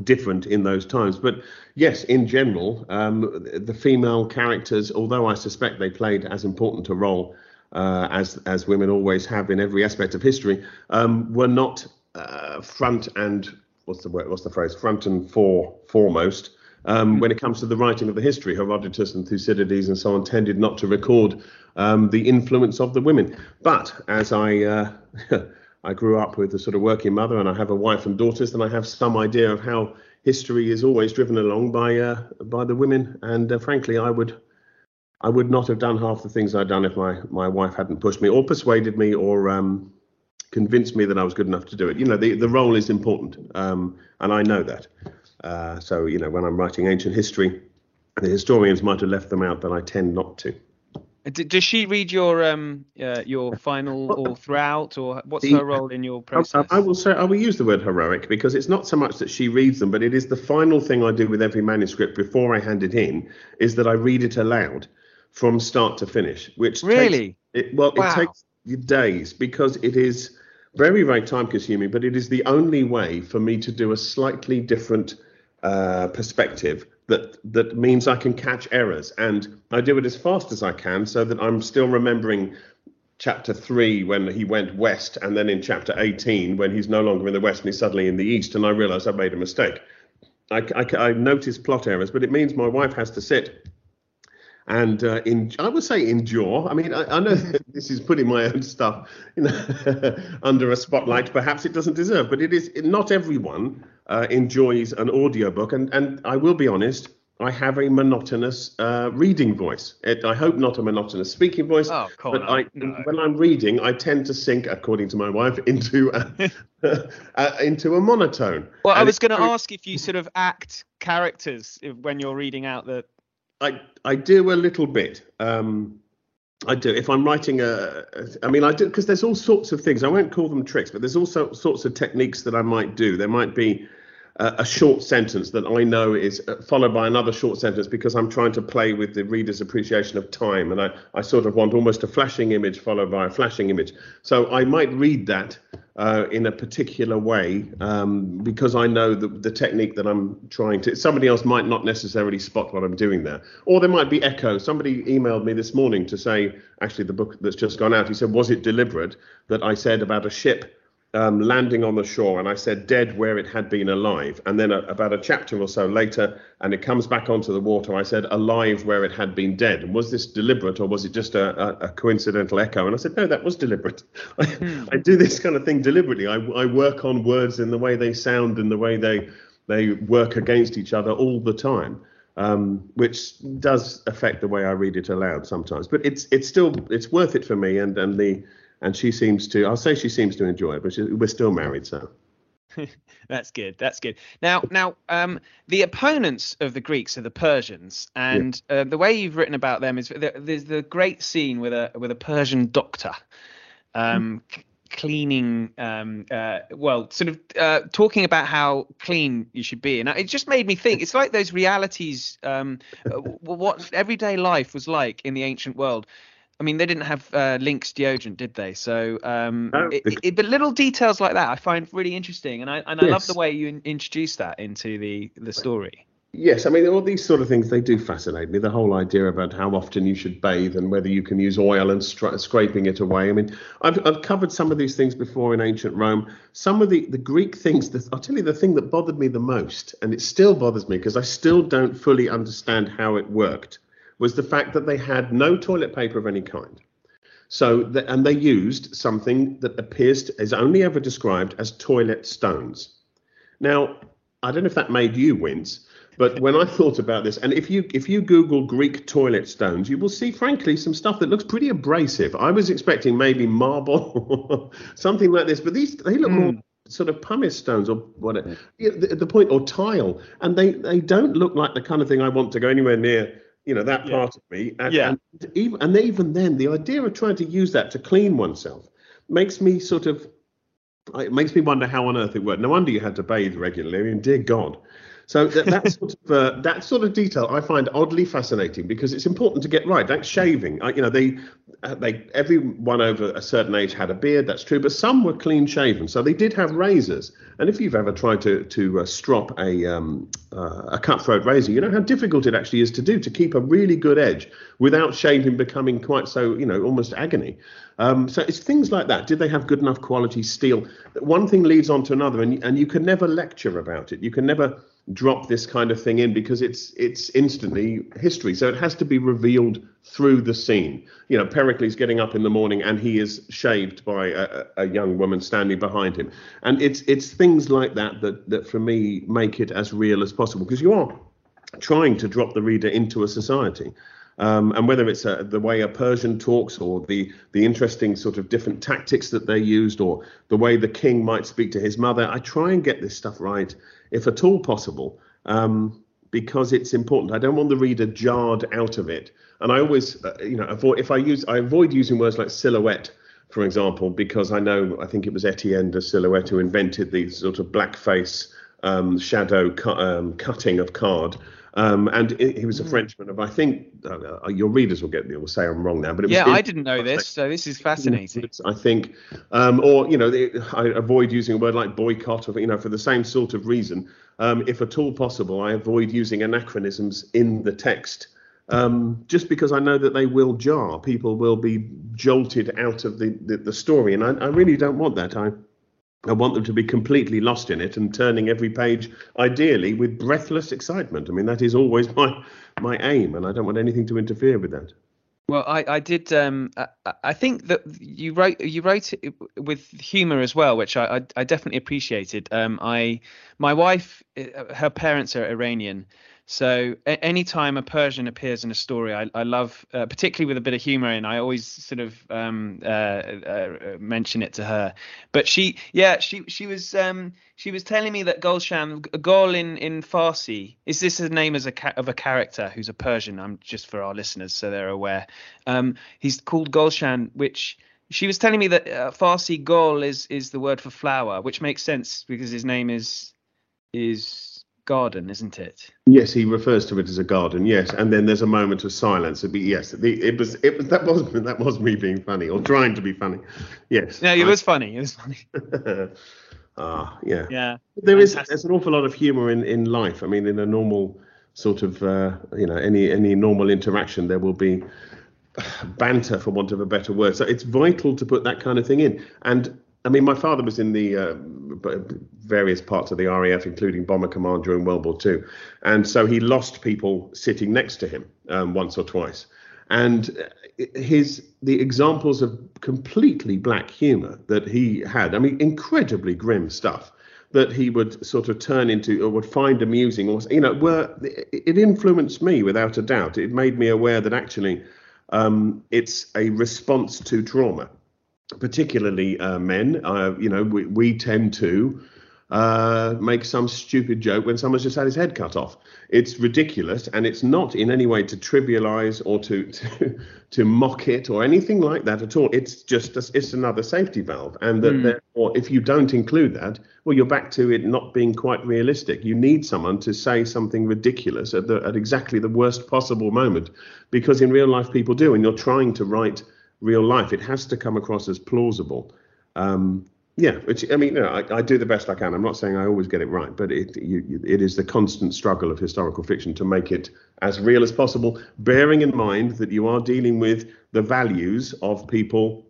different in those times. But yes, in general, um, the female characters, although I suspect they played as important a role uh, as as women always have in every aspect of history, um, were not uh, front and what's the word, what's the phrase front and fore foremost. Um, when it comes to the writing of the history, Herodotus and Thucydides and so on tended not to record um, the influence of the women. But as I uh, I grew up with a sort of working mother, and I have a wife and daughters, and I have some idea of how history is always driven along by uh, by the women. And uh, frankly, I would I would not have done half the things I'd done if my my wife hadn't pushed me or persuaded me or um, convinced me that I was good enough to do it. You know, the the role is important, um, and I know that. Uh, so you know, when I'm writing ancient history, the historians might have left them out, but I tend not to. Does she read your um uh, your final or throughout, or what's the, her role in your process? I, I, will say I will use the word heroic because it's not so much that she reads them, but it is the final thing I do with every manuscript before I hand it in is that I read it aloud from start to finish. Which really, takes, it, well, wow. it takes days because it is very very time consuming, but it is the only way for me to do a slightly different uh, perspective that that means I can catch errors and I do it as fast as I can so that I'm still remembering chapter 3 when he went west and then in chapter 18 when he's no longer in the west and he's suddenly in the east and I realize I've made a mistake. I, I, I notice plot errors, but it means my wife has to sit and uh, in, I would say endure. I mean, I, I know this is putting my own stuff you know, under a spotlight. Perhaps it doesn't deserve, but it is. Not everyone uh, enjoys an audiobook, and and I will be honest. I have a monotonous uh, reading voice. It, I hope not a monotonous speaking voice. Oh, but I, no. when I'm reading, I tend to sink, according to my wife, into a, uh, into a monotone. Well, and I was going to ask if you sort of act characters when you're reading out the. I I do a little bit. Um, I do. If I'm writing a, I mean, I do because there's all sorts of things. I won't call them tricks, but there's also sorts of techniques that I might do. There might be a short sentence that I know is uh, followed by another short sentence because I'm trying to play with the reader's appreciation of time. And I, I sort of want almost a flashing image followed by a flashing image. So I might read that uh, in a particular way um, because I know the, the technique that I'm trying to. Somebody else might not necessarily spot what I'm doing there. Or there might be echo. Somebody emailed me this morning to say, actually, the book that's just gone out, he said, Was it deliberate that I said about a ship? Um, landing on the shore, and I said dead where it had been alive. And then a, about a chapter or so later, and it comes back onto the water, I said alive where it had been dead. And was this deliberate or was it just a, a, a coincidental echo? And I said, no, that was deliberate. I, hmm. I do this kind of thing deliberately. I, I work on words in the way they sound and the way they they work against each other all the time. Um, which does affect the way I read it aloud sometimes, but it's it's still it's worth it for me, and and the and she seems to. I'll say she seems to enjoy it, but she, we're still married, so. That's good. That's good. Now, now, um, the opponents of the Greeks are the Persians, and yeah. uh, the way you've written about them is there's the great scene with a with a Persian doctor, um, mm. cleaning, um, uh, well, sort of uh, talking about how clean you should be, and it just made me think. It's like those realities, um, uh, what everyday life was like in the ancient world. I mean, they didn't have uh, Lynx deodorant, did they? So, um, no, it, it, but little details like that I find really interesting, and I and I yes. love the way you in, introduce that into the the story. Yes, I mean all these sort of things they do fascinate me. The whole idea about how often you should bathe and whether you can use oil and stra- scraping it away. I mean, I've I've covered some of these things before in ancient Rome. Some of the the Greek things. That, I'll tell you the thing that bothered me the most, and it still bothers me because I still don't fully understand how it worked was the fact that they had no toilet paper of any kind. So, the, and they used something that appears to, is only ever described as toilet stones. Now, I don't know if that made you wince, but when I thought about this, and if you if you Google Greek toilet stones, you will see, frankly, some stuff that looks pretty abrasive. I was expecting maybe marble, something like this, but these they look mm. more sort of pumice stones or whatever. The, the point or tile, and they they don't look like the kind of thing I want to go anywhere near you know that yeah. part of me and, yeah. and even and even then the idea of trying to use that to clean oneself makes me sort of it makes me wonder how on earth it worked no wonder you had to bathe regularly i mean dear god so that, that sort of uh, that sort of detail I find oddly fascinating because it's important to get right. Like shaving, I, you know, they uh, they everyone over a certain age had a beard. That's true, but some were clean shaven, so they did have razors. And if you've ever tried to to uh, strop a um, uh, a cutthroat razor, you know how difficult it actually is to do to keep a really good edge without shaving becoming quite so you know almost agony. Um, so it's things like that. Did they have good enough quality steel? One thing leads on to another, and and you can never lecture about it. You can never drop this kind of thing in because it's it's instantly history. So it has to be revealed through the scene. You know, Pericles getting up in the morning and he is shaved by a, a young woman standing behind him, and it's it's things like that that that for me make it as real as possible because you are trying to drop the reader into a society. Um, and whether it's a, uh, the way a Persian talks or the the interesting sort of different tactics that they used or the way the king might speak to his mother, I try and get this stuff right if at all possible, um, because it's important. I don't want the reader jarred out of it. And I always, uh, you know, avoid if I use I avoid using words like silhouette, for example, because I know I think it was Etienne de Silhouette who invented the sort of blackface um, shadow cu- um, cutting of card. Um, and he was a hmm. Frenchman of, I think, uh, uh, your readers will get me, will say I'm wrong now, but it was yeah, I didn't know this, so this is fascinating. I think, um, or you know, I avoid using a word like boycott, or you know, for the same sort of reason. Um, if at all possible, I avoid using anachronisms in the text. Um, just because I know that they will jar, people will be jolted out of the, the, the story, and I, I really don't want that. I I want them to be completely lost in it and turning every page, ideally, with breathless excitement. I mean, that is always my my aim, and I don't want anything to interfere with that. Well, I, I did. Um, I, I think that you wrote you wrote it with humour as well, which I, I, I definitely appreciated. Um, I my wife, uh, her parents are Iranian, so a- anytime a Persian appears in a story, I, I love, uh, particularly with a bit of humor in. I always sort of um, uh, uh, mention it to her. But she, yeah, she she was um, she was telling me that Gulshan, Gol in in Farsi, is this a name as a ca- of a character who's a Persian? I'm just for our listeners so they're aware. Um, he's called Gulshan, which she was telling me that uh, Farsi Gol is is the word for flower, which makes sense because his name is is garden, isn't it? Yes, he refers to it as a garden. Yes, and then there's a moment of silence. It'd be yes. The, it was it was that was that was me being funny or trying to be funny. Yes. No, it I, was funny. It was funny. ah, yeah. Yeah. There is there's an awful lot of humour in in life. I mean, in a normal sort of uh, you know any any normal interaction, there will be banter for want of a better word. So it's vital to put that kind of thing in. And I mean, my father was in the uh, various parts of the RAF, including Bomber Command during World War II, and so he lost people sitting next to him um, once or twice. And his the examples of completely black humour that he had, I mean, incredibly grim stuff that he would sort of turn into or would find amusing, or you know, were it influenced me without a doubt. It made me aware that actually um, it's a response to trauma particularly uh, men, uh, you know, we, we tend to uh, make some stupid joke when someone's just had his head cut off. It's ridiculous, and it's not in any way to trivialize or to to, to mock it or anything like that at all. It's just a, it's another safety valve, and that mm. therefore, if you don't include that, well, you're back to it not being quite realistic. You need someone to say something ridiculous at the at exactly the worst possible moment, because in real life people do, and you're trying to write real life. It has to come across as plausible. Um, yeah, which I mean, you know, I, I, do the best I can. I'm not saying I always get it right, but it you, it is the constant struggle of historical fiction to make it as real as possible, bearing in mind that you are dealing with the values of people,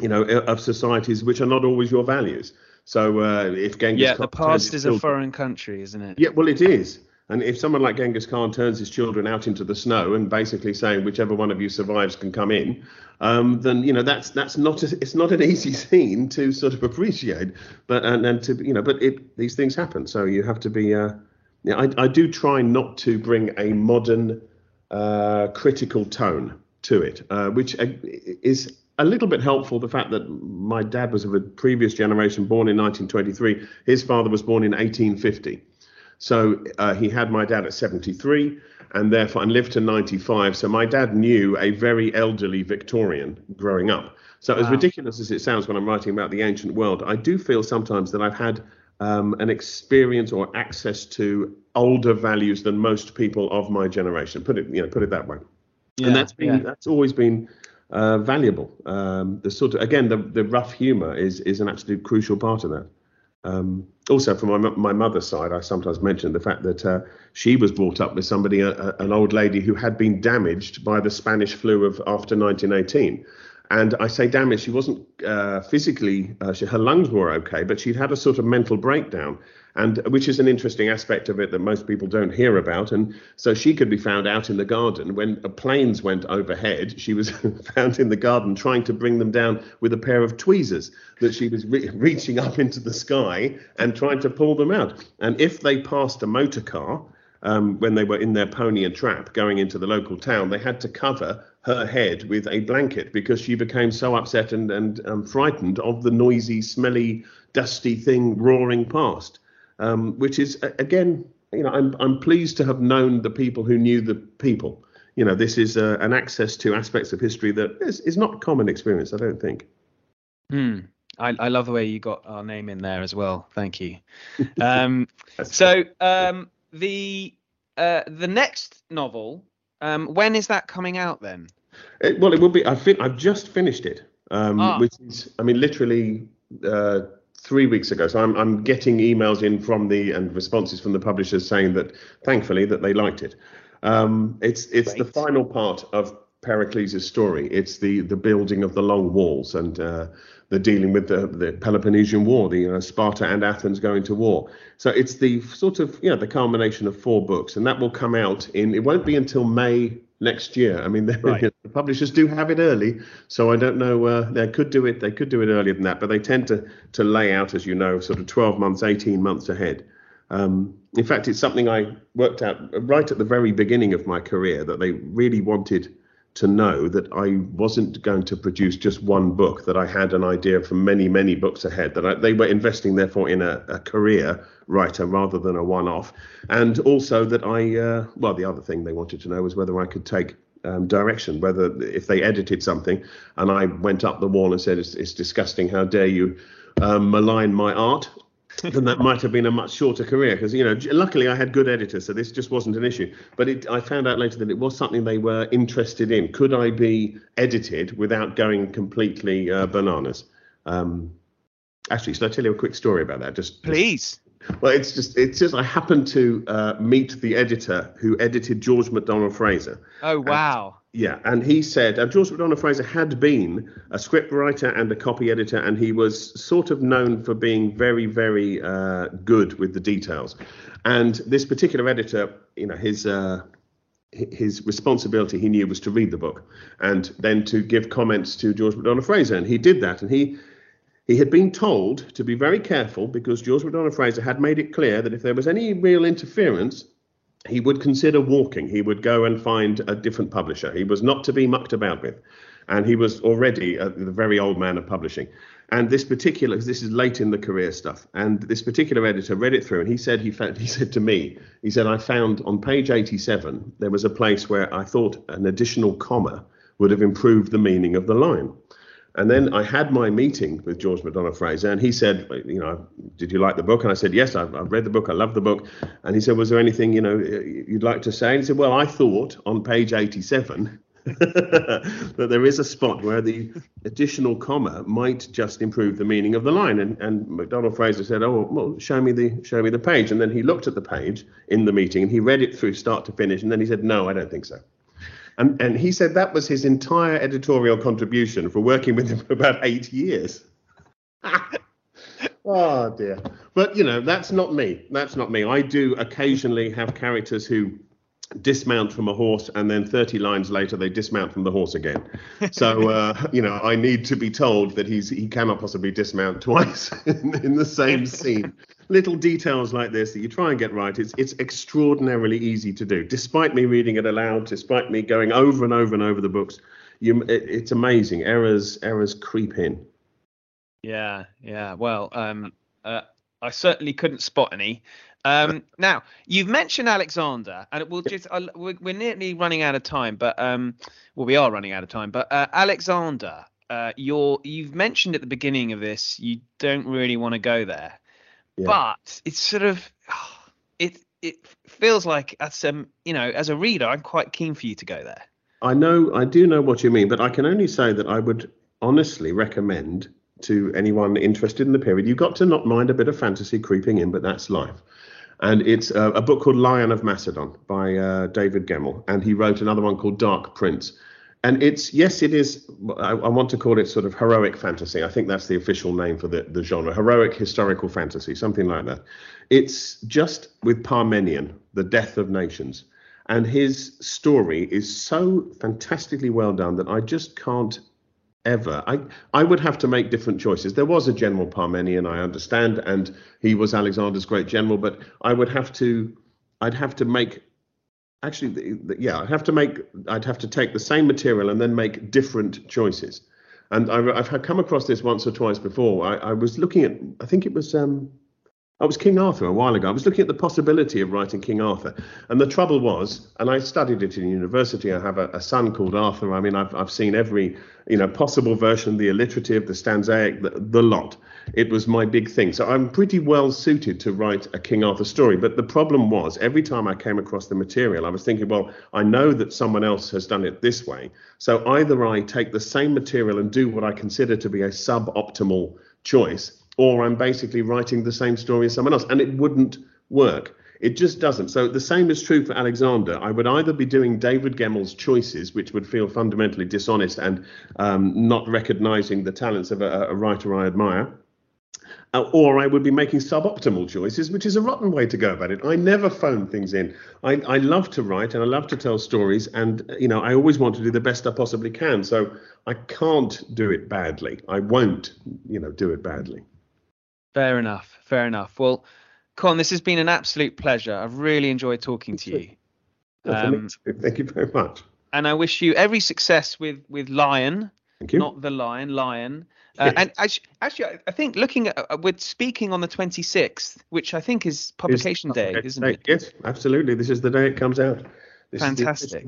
you know, of societies which are not always your values. So uh, if Genghis yeah, the past is a foreign country, isn't it? Yeah, well, it is. And if someone like Genghis Khan turns his children out into the snow and basically saying whichever one of you survives can come in, um, then you know that's that's not a, it's not an easy scene to sort of appreciate. But and, and to you know, but it these things happen, so you have to be. Uh, yeah, I, I do try not to bring a modern uh, critical tone to it, uh, which uh, is a little bit helpful. The fact that my dad was of a previous generation, born in 1923, his father was born in 1850. So uh, he had my dad at 73 and therefore and lived to 95. So my dad knew a very elderly Victorian growing up. So wow. as ridiculous as it sounds when I'm writing about the ancient world, I do feel sometimes that I've had um, an experience or access to older values than most people of my generation. Put it, you know, put it that way. Yeah, and that's been yeah. that's always been uh, valuable. Um, the sort of again the the rough humour is is an absolute crucial part of that. Um, also, from my, my mother's side, I sometimes mention the fact that uh, she was brought up with somebody, a, a, an old lady who had been damaged by the Spanish flu of after 1918. And I say damaged, she wasn't uh, physically, uh, she, her lungs were okay, but she'd had a sort of mental breakdown and which is an interesting aspect of it that most people don't hear about. And so she could be found out in the garden when planes went overhead. She was found in the garden trying to bring them down with a pair of tweezers that she was re- reaching up into the sky and trying to pull them out. And if they passed a motor car, um, when they were in their pony and trap going into the local town, they had to cover her head with a blanket because she became so upset and, and um, frightened of the noisy, smelly, dusty thing roaring past um, which is again, you know, I'm I'm pleased to have known the people who knew the people. You know, this is uh, an access to aspects of history that is, is not common experience. I don't think. Hmm. I, I love the way you got our name in there as well. Thank you. Um, so um, the uh, the next novel, um, when is that coming out then? It, well, it will be. I I've just finished it, um, ah. which is, I mean, literally uh, three weeks ago. So I'm, I'm getting emails in from the and responses from the publishers saying that thankfully that they liked it. Um, it's it's Great. the final part of Pericles' story. It's the the building of the long walls and uh, the dealing with the, the Peloponnesian War, the uh, Sparta and Athens going to war. So it's the sort of yeah the culmination of four books, and that will come out in. It won't be until May next year. I mean, right. the publishers do have it early, so I don't know. Uh, they could do it. They could do it earlier than that, but they tend to to lay out, as you know, sort of 12 months, 18 months ahead. Um, in fact, it's something I worked out right at the very beginning of my career that they really wanted to know that I wasn't going to produce just one book, that I had an idea for many, many books ahead, that I, they were investing, therefore, in a, a career writer rather than a one off. And also that I, uh, well, the other thing they wanted to know was whether I could take um, direction, whether if they edited something and I went up the wall and said, It's, it's disgusting, how dare you um, malign my art? Then that might have been a much shorter career because you know luckily I had good editors so this just wasn't an issue. But it, I found out later that it was something they were interested in. Could I be edited without going completely uh, bananas? Um, actually should I tell you a quick story about that? Just please. Well it's just it's just I happened to uh, meet the editor who edited George MacDonald Fraser. Oh wow yeah, and he said and George MacDonald Fraser had been a script writer and a copy editor, and he was sort of known for being very, very uh, good with the details. And this particular editor, you know, his uh, his responsibility he knew was to read the book and then to give comments to George MacDonald Fraser, and he did that, and he. He had been told to be very careful because George MacDonald Fraser had made it clear that if there was any real interference, he would consider walking. He would go and find a different publisher. He was not to be mucked about with. And he was already a, the very old man of publishing. And this particular, this is late in the career stuff. And this particular editor read it through, and he said he found, he said to me, he said I found on page 87 there was a place where I thought an additional comma would have improved the meaning of the line. And then I had my meeting with George MacDonald Fraser, and he said, you know, did you like the book? And I said, yes, I've, I've, read the book. I love the book. And he said, was there anything, you know, you'd like to say? And he said, well, I thought on page 87 that there is a spot where the additional comma might just improve the meaning of the line. And, and MacDonald Fraser said, oh, well, show me the show me the page. And then he looked at the page in the meeting, and he read it through start to finish. And then he said, no, I don't think so. And, and he said that was his entire editorial contribution for working with him for about eight years. oh dear. But you know, that's not me. That's not me. I do occasionally have characters who dismount from a horse and then 30 lines later they dismount from the horse again so uh, you know i need to be told that he's he cannot possibly dismount twice in, in the same scene little details like this that you try and get right, it's it's extraordinarily easy to do. Despite me reading it aloud, despite me going over and over and over the books, you it, it's amazing. Errors errors creep in. Yeah, yeah. Well, um, uh, I certainly couldn't spot any. Um, now you've mentioned Alexander, and we'll just uh, we're, we're, nearly running out of time, but um, well, we are running out of time. But uh, Alexander, uh, you're you've mentioned at the beginning of this, you don't really want to go there. Yeah. But it's sort of it it feels like as um you know as a reader I'm quite keen for you to go there. I know I do know what you mean, but I can only say that I would honestly recommend to anyone interested in the period. You've got to not mind a bit of fantasy creeping in, but that's life. And it's a, a book called Lion of Macedon by uh, David Gemmell, and he wrote another one called Dark Prince and it's yes, it is. I, I, want to call it sort of heroic fantasy. I think that's the official name for the, the genre, heroic historical fantasy, something like that. It's just with Parmenion, the death of nations, and his story is so fantastically well done that I just can't ever. I I would have to make different choices. There was a general Parmenion, I understand, and he was Alexander's great general, but I would have to. I'd have to make actually, the, the, yeah, I'd have to make, I'd have to take the same material and then make different choices. And I, have come across this once or twice before. I, I was looking at, I think it was, um, I was King Arthur a while ago. I was looking at the possibility of writing King Arthur, and the trouble was, and I studied it in university. I have a, a son called Arthur. I mean, I've I've seen every you know possible version, the alliterative, the stanzaic, the, the lot. It was my big thing. So I'm pretty well suited to write a King Arthur story. But the problem was, every time I came across the material, I was thinking, well, I know that someone else has done it this way. So either I take the same material and do what I consider to be a suboptimal choice or I'm basically writing the same story as someone else, and it wouldn't work. It just doesn't. So the same is true for Alexander. I would either be doing David Gemmell's choices, which would feel fundamentally dishonest and um, not recognizing the talents of a, a writer I admire uh, or I would be making suboptimal choices, which is a rotten way to go about it. I never phone things in. I, I love to write and I love to tell stories, and you know I always want to do the best I possibly can. So I can't do it badly. I won't, you know, do it badly. Fair enough. Fair enough. Well, Conn, this has been an absolute pleasure. I've really enjoyed talking to you. Um, Thank you very much. And I wish you every success with with Lion. Thank you. Not the Lion, Lion. Uh, and actually, I think looking at uh, we're speaking on the 26th, which I think is publication day, isn't it? Yes, absolutely. This is the day it comes out. This Fantastic.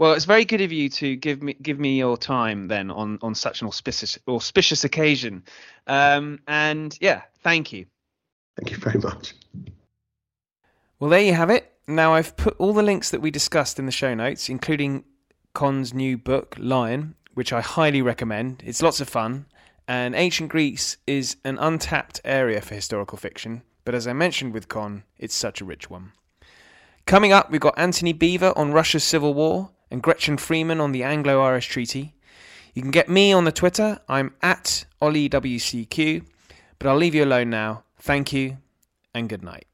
Well, it's very good of you to give me give me your time then on on such an auspicious auspicious occasion. Um, and yeah, thank you. Thank you very much. Well, there you have it. Now I've put all the links that we discussed in the show notes, including Conn's new book, Lion, which I highly recommend. It's lots of fun and ancient Greece is an untapped area for historical fiction, but as I mentioned with Conn, it's such a rich one. Coming up, we've got Antony Beevor on Russia's Civil War and Gretchen Friemann on the Anglo Irish Treaty. You can get me on the Twitter, I'm at OllieWCQ, but I'll leave you alone now. Thank you and good night.